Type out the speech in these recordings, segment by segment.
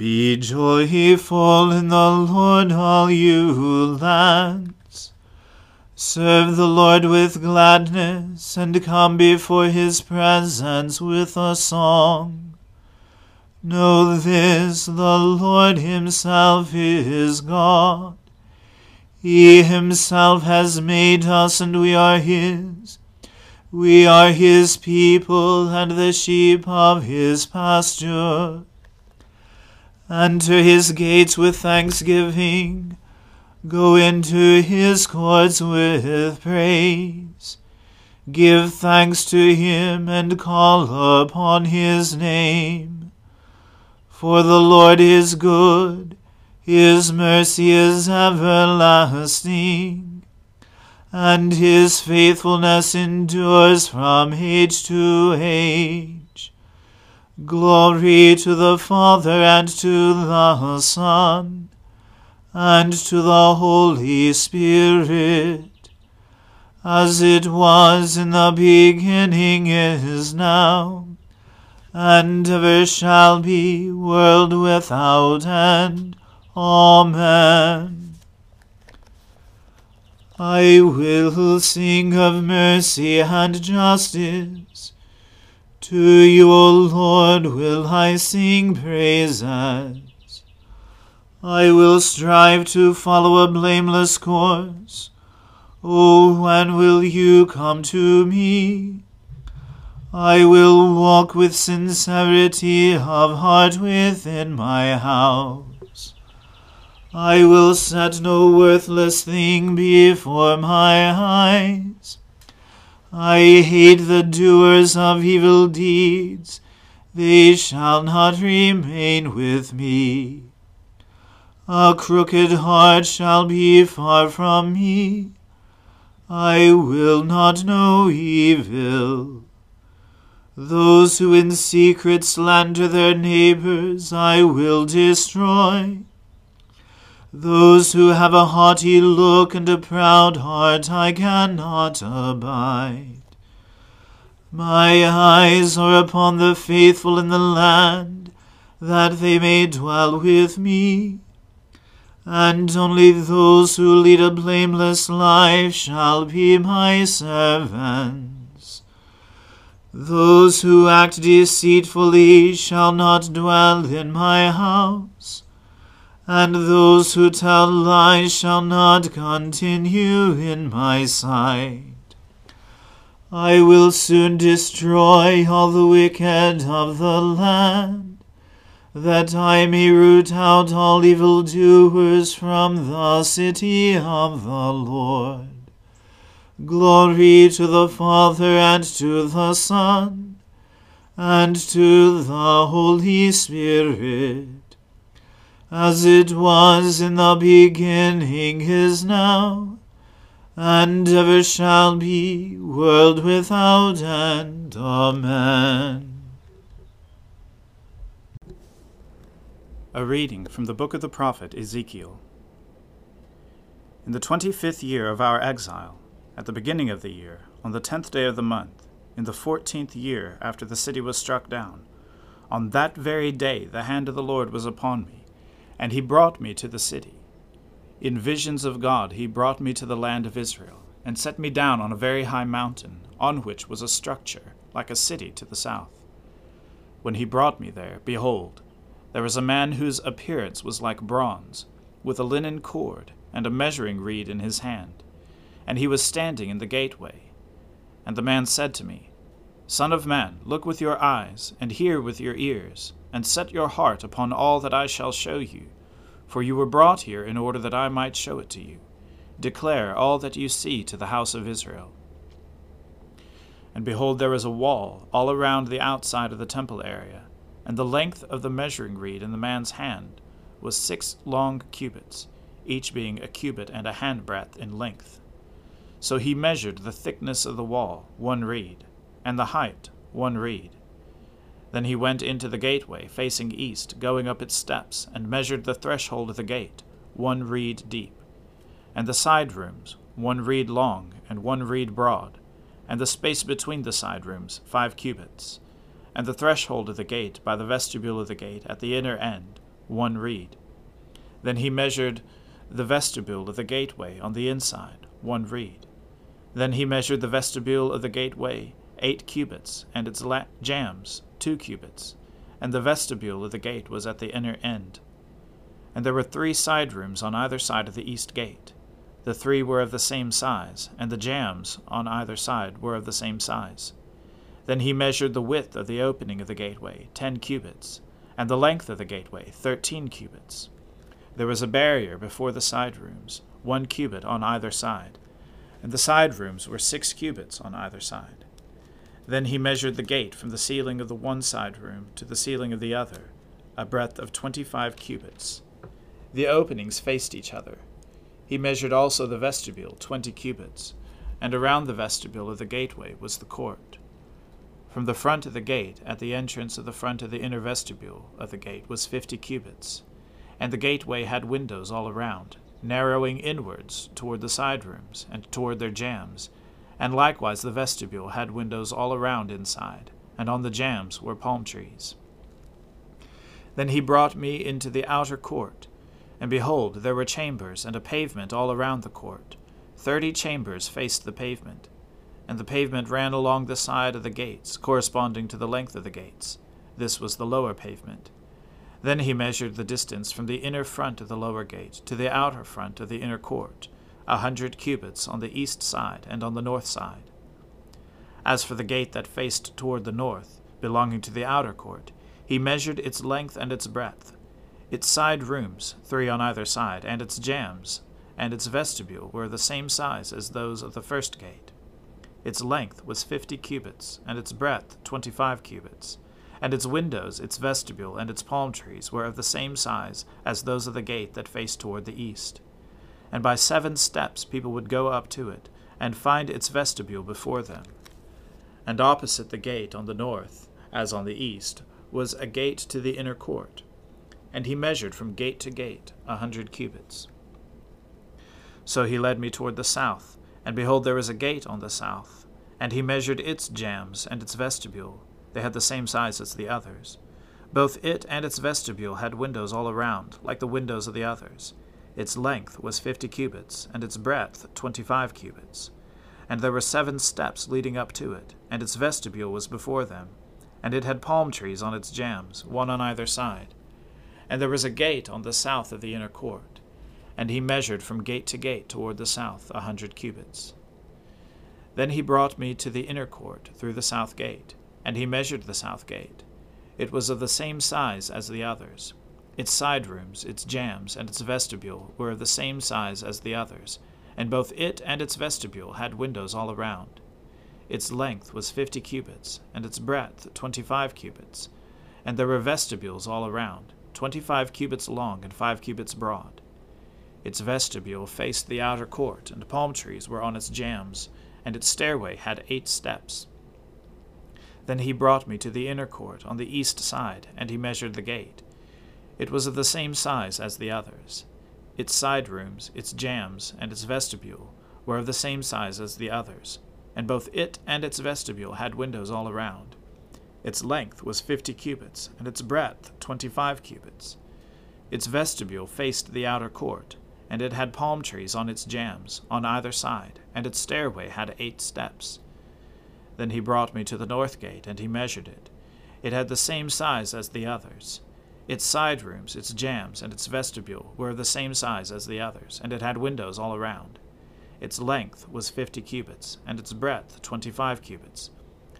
Be joyful in the Lord, all you lands. Serve the Lord with gladness, and come before his presence with a song. Know this, the Lord himself is God. He himself has made us, and we are his. We are his people, and the sheep of his pasture. Enter his gates with thanksgiving. Go into his courts with praise. Give thanks to him, and call upon his name. For the Lord is good his mercy is everlasting, and his faithfulness endures from age to age. Glory to the Father and to the Son and to the Holy Spirit, as it was in the beginning is now, and ever shall be, world without end. Amen. I will sing of mercy and justice. To you, O Lord, will I sing praises. I will strive to follow a blameless course. Oh, when will you come to me? I will walk with sincerity of heart within my house. I will set no worthless thing before my eyes. I hate the doers of evil deeds, they shall not remain with me. A crooked heart shall be far from me. I will not know evil. Those who in secret slander their neighbors I will destroy. Those who have a haughty look and a proud heart I cannot abide. My eyes are upon the faithful in the land, that they may dwell with me. And only those who lead a blameless life shall be my servants. Those who act deceitfully shall not dwell in my house, and those who tell lies shall not continue in my sight. I will soon destroy all the wicked of the land, that I may root out all evildoers from the city of the Lord. Glory to the Father and to the Son and to the Holy Spirit, as it was in the beginning is now, and ever shall be, world without end. Amen. A reading from the book of the prophet Ezekiel. In the twenty fifth year of our exile, at the beginning of the year, on the tenth day of the month, in the fourteenth year after the city was struck down, on that very day the hand of the Lord was upon me, and he brought me to the city. In visions of God he brought me to the land of Israel, and set me down on a very high mountain, on which was a structure, like a city to the south. When he brought me there, behold, there was a man whose appearance was like bronze, with a linen cord and a measuring reed in his hand and he was standing in the gateway. And the man said to me, Son of man, look with your eyes, and hear with your ears, and set your heart upon all that I shall show you. For you were brought here in order that I might show it to you. Declare all that you see to the house of Israel. And behold, there was a wall all around the outside of the temple area, and the length of the measuring reed in the man's hand was six long cubits, each being a cubit and a handbreadth in length. So he measured the thickness of the wall, one reed, and the height, one reed. Then he went into the gateway, facing east, going up its steps, and measured the threshold of the gate, one reed deep, and the side rooms, one reed long and one reed broad, and the space between the side rooms, five cubits, and the threshold of the gate by the vestibule of the gate at the inner end, one reed. Then he measured the vestibule of the gateway on the inside, one reed. Then he measured the vestibule of the gateway, eight cubits, and its la- jambs, two cubits, and the vestibule of the gate was at the inner end. And there were three side rooms on either side of the east gate. The three were of the same size, and the jambs on either side were of the same size. Then he measured the width of the opening of the gateway, ten cubits, and the length of the gateway, thirteen cubits. There was a barrier before the side rooms, one cubit on either side and the side rooms were six cubits on either side. Then he measured the gate from the ceiling of the one side room to the ceiling of the other, a breadth of twenty five cubits. The openings faced each other. He measured also the vestibule, twenty cubits, and around the vestibule of the gateway was the court. From the front of the gate, at the entrance of the front of the inner vestibule of the gate, was fifty cubits, and the gateway had windows all around narrowing inwards toward the side rooms and toward their jambs, and likewise the vestibule had windows all around inside, and on the jambs were palm trees. Then he brought me into the outer court, and behold, there were chambers and a pavement all around the court. Thirty chambers faced the pavement, and the pavement ran along the side of the gates, corresponding to the length of the gates. This was the lower pavement. Then he measured the distance from the inner front of the lower gate to the outer front of the inner court, a hundred cubits on the east side and on the north side. As for the gate that faced toward the north, belonging to the outer court, he measured its length and its breadth, its side rooms, three on either side, and its jambs, and its vestibule were the same size as those of the first gate. Its length was fifty cubits, and its breadth twenty five cubits. And its windows, its vestibule, and its palm trees were of the same size as those of the gate that faced toward the east. And by seven steps people would go up to it, and find its vestibule before them. And opposite the gate on the north, as on the east, was a gate to the inner court. And he measured from gate to gate a hundred cubits. So he led me toward the south, and behold, there was a gate on the south. And he measured its jambs and its vestibule. They had the same size as the others. Both it and its vestibule had windows all around, like the windows of the others. Its length was fifty cubits, and its breadth twenty five cubits. And there were seven steps leading up to it, and its vestibule was before them. And it had palm trees on its jambs, one on either side. And there was a gate on the south of the inner court. And he measured from gate to gate toward the south a hundred cubits. Then he brought me to the inner court through the south gate, and he measured the south gate. It was of the same size as the others. Its side rooms, its jambs, and its vestibule were of the same size as the others, and both it and its vestibule had windows all around. Its length was fifty cubits, and its breadth twenty five cubits, and there were vestibules all around, twenty five cubits long and five cubits broad. Its vestibule faced the outer court, and palm trees were on its jambs, and its stairway had eight steps. Then he brought me to the inner court on the east side, and he measured the gate. It was of the same size as the others. Its side rooms, its jambs, and its vestibule were of the same size as the others, and both it and its vestibule had windows all around. Its length was fifty cubits, and its breadth twenty five cubits. Its vestibule faced the outer court, and it had palm trees on its jambs, on either side, and its stairway had eight steps. Then he brought me to the north gate, and he measured it. It had the same size as the others. Its side rooms, its jambs, and its vestibule were the same size as the others, and it had windows all around. Its length was fifty cubits, and its breadth twenty five cubits.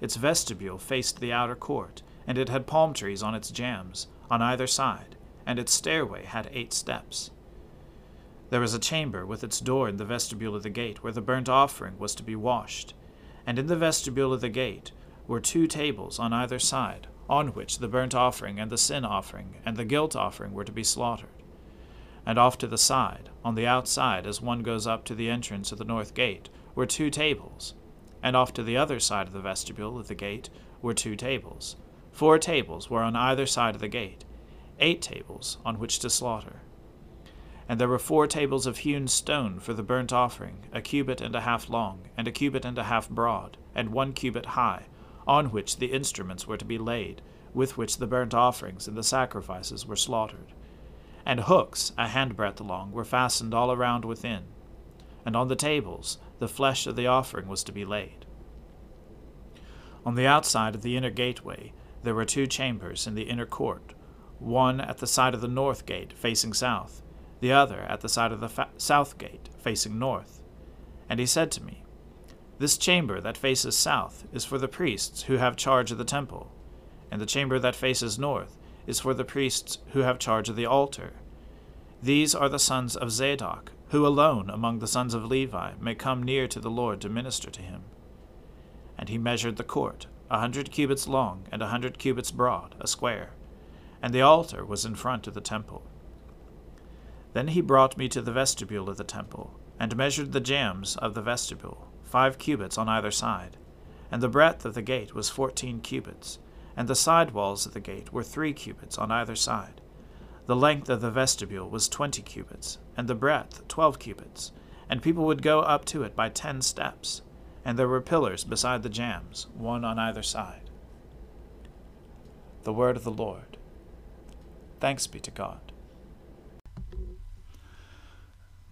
Its vestibule faced the outer court, and it had palm trees on its jambs, on either side, and its stairway had eight steps. There was a chamber with its door in the vestibule of the gate where the burnt offering was to be washed, and in the vestibule of the gate were two tables on either side, on which the burnt offering and the sin offering and the guilt offering were to be slaughtered. And off to the side, on the outside as one goes up to the entrance of the north gate, were two tables, and off to the other side of the vestibule of the gate were two tables. Four tables were on either side of the gate, eight tables on which to slaughter. And there were four tables of hewn stone for the burnt offering, a cubit and a half long, and a cubit and a half broad, and one cubit high, on which the instruments were to be laid, with which the burnt offerings and the sacrifices were slaughtered. And hooks, a handbreadth long, were fastened all around within. And on the tables the flesh of the offering was to be laid. On the outside of the inner gateway there were two chambers in the inner court, one at the side of the north gate facing south, the other at the side of the fa- south gate, facing north. And he said to me, This chamber that faces south is for the priests who have charge of the temple, and the chamber that faces north is for the priests who have charge of the altar. These are the sons of Zadok, who alone among the sons of Levi may come near to the Lord to minister to him. And he measured the court, a hundred cubits long and a hundred cubits broad, a square, and the altar was in front of the temple. Then he brought me to the vestibule of the temple, and measured the jambs of the vestibule, five cubits on either side. And the breadth of the gate was fourteen cubits, and the side walls of the gate were three cubits on either side. The length of the vestibule was twenty cubits, and the breadth twelve cubits, and people would go up to it by ten steps, and there were pillars beside the jambs, one on either side. The word of the Lord. Thanks be to God.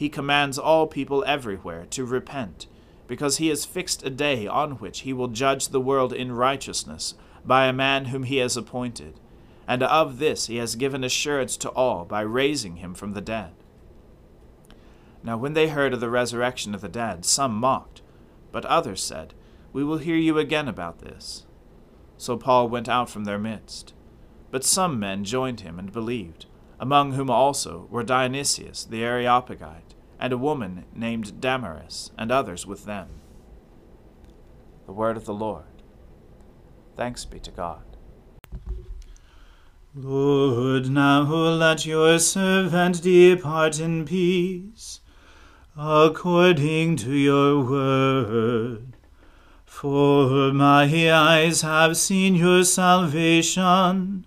he commands all people everywhere to repent, because he has fixed a day on which he will judge the world in righteousness by a man whom he has appointed and of this he has given assurance to all by raising him from the dead. Now when they heard of the resurrection of the dead, some mocked, but others said, We will hear you again about this. So Paul went out from their midst. But some men joined him and believed, among whom also were Dionysius the Areopagite, and a woman named Damaris, and others with them. The word of the Lord. Thanks be to God. Lord, now let your servant depart in peace, according to your word. For my eyes have seen your salvation,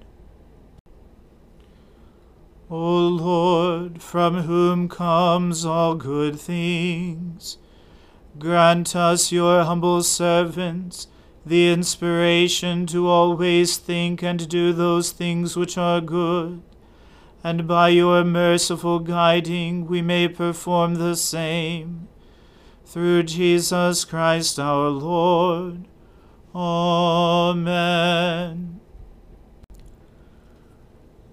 O Lord, from whom comes all good things, grant us, your humble servants, the inspiration to always think and do those things which are good and by your merciful guiding we may perform the same. Through Jesus Christ our Lord. Amen.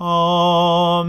Amen.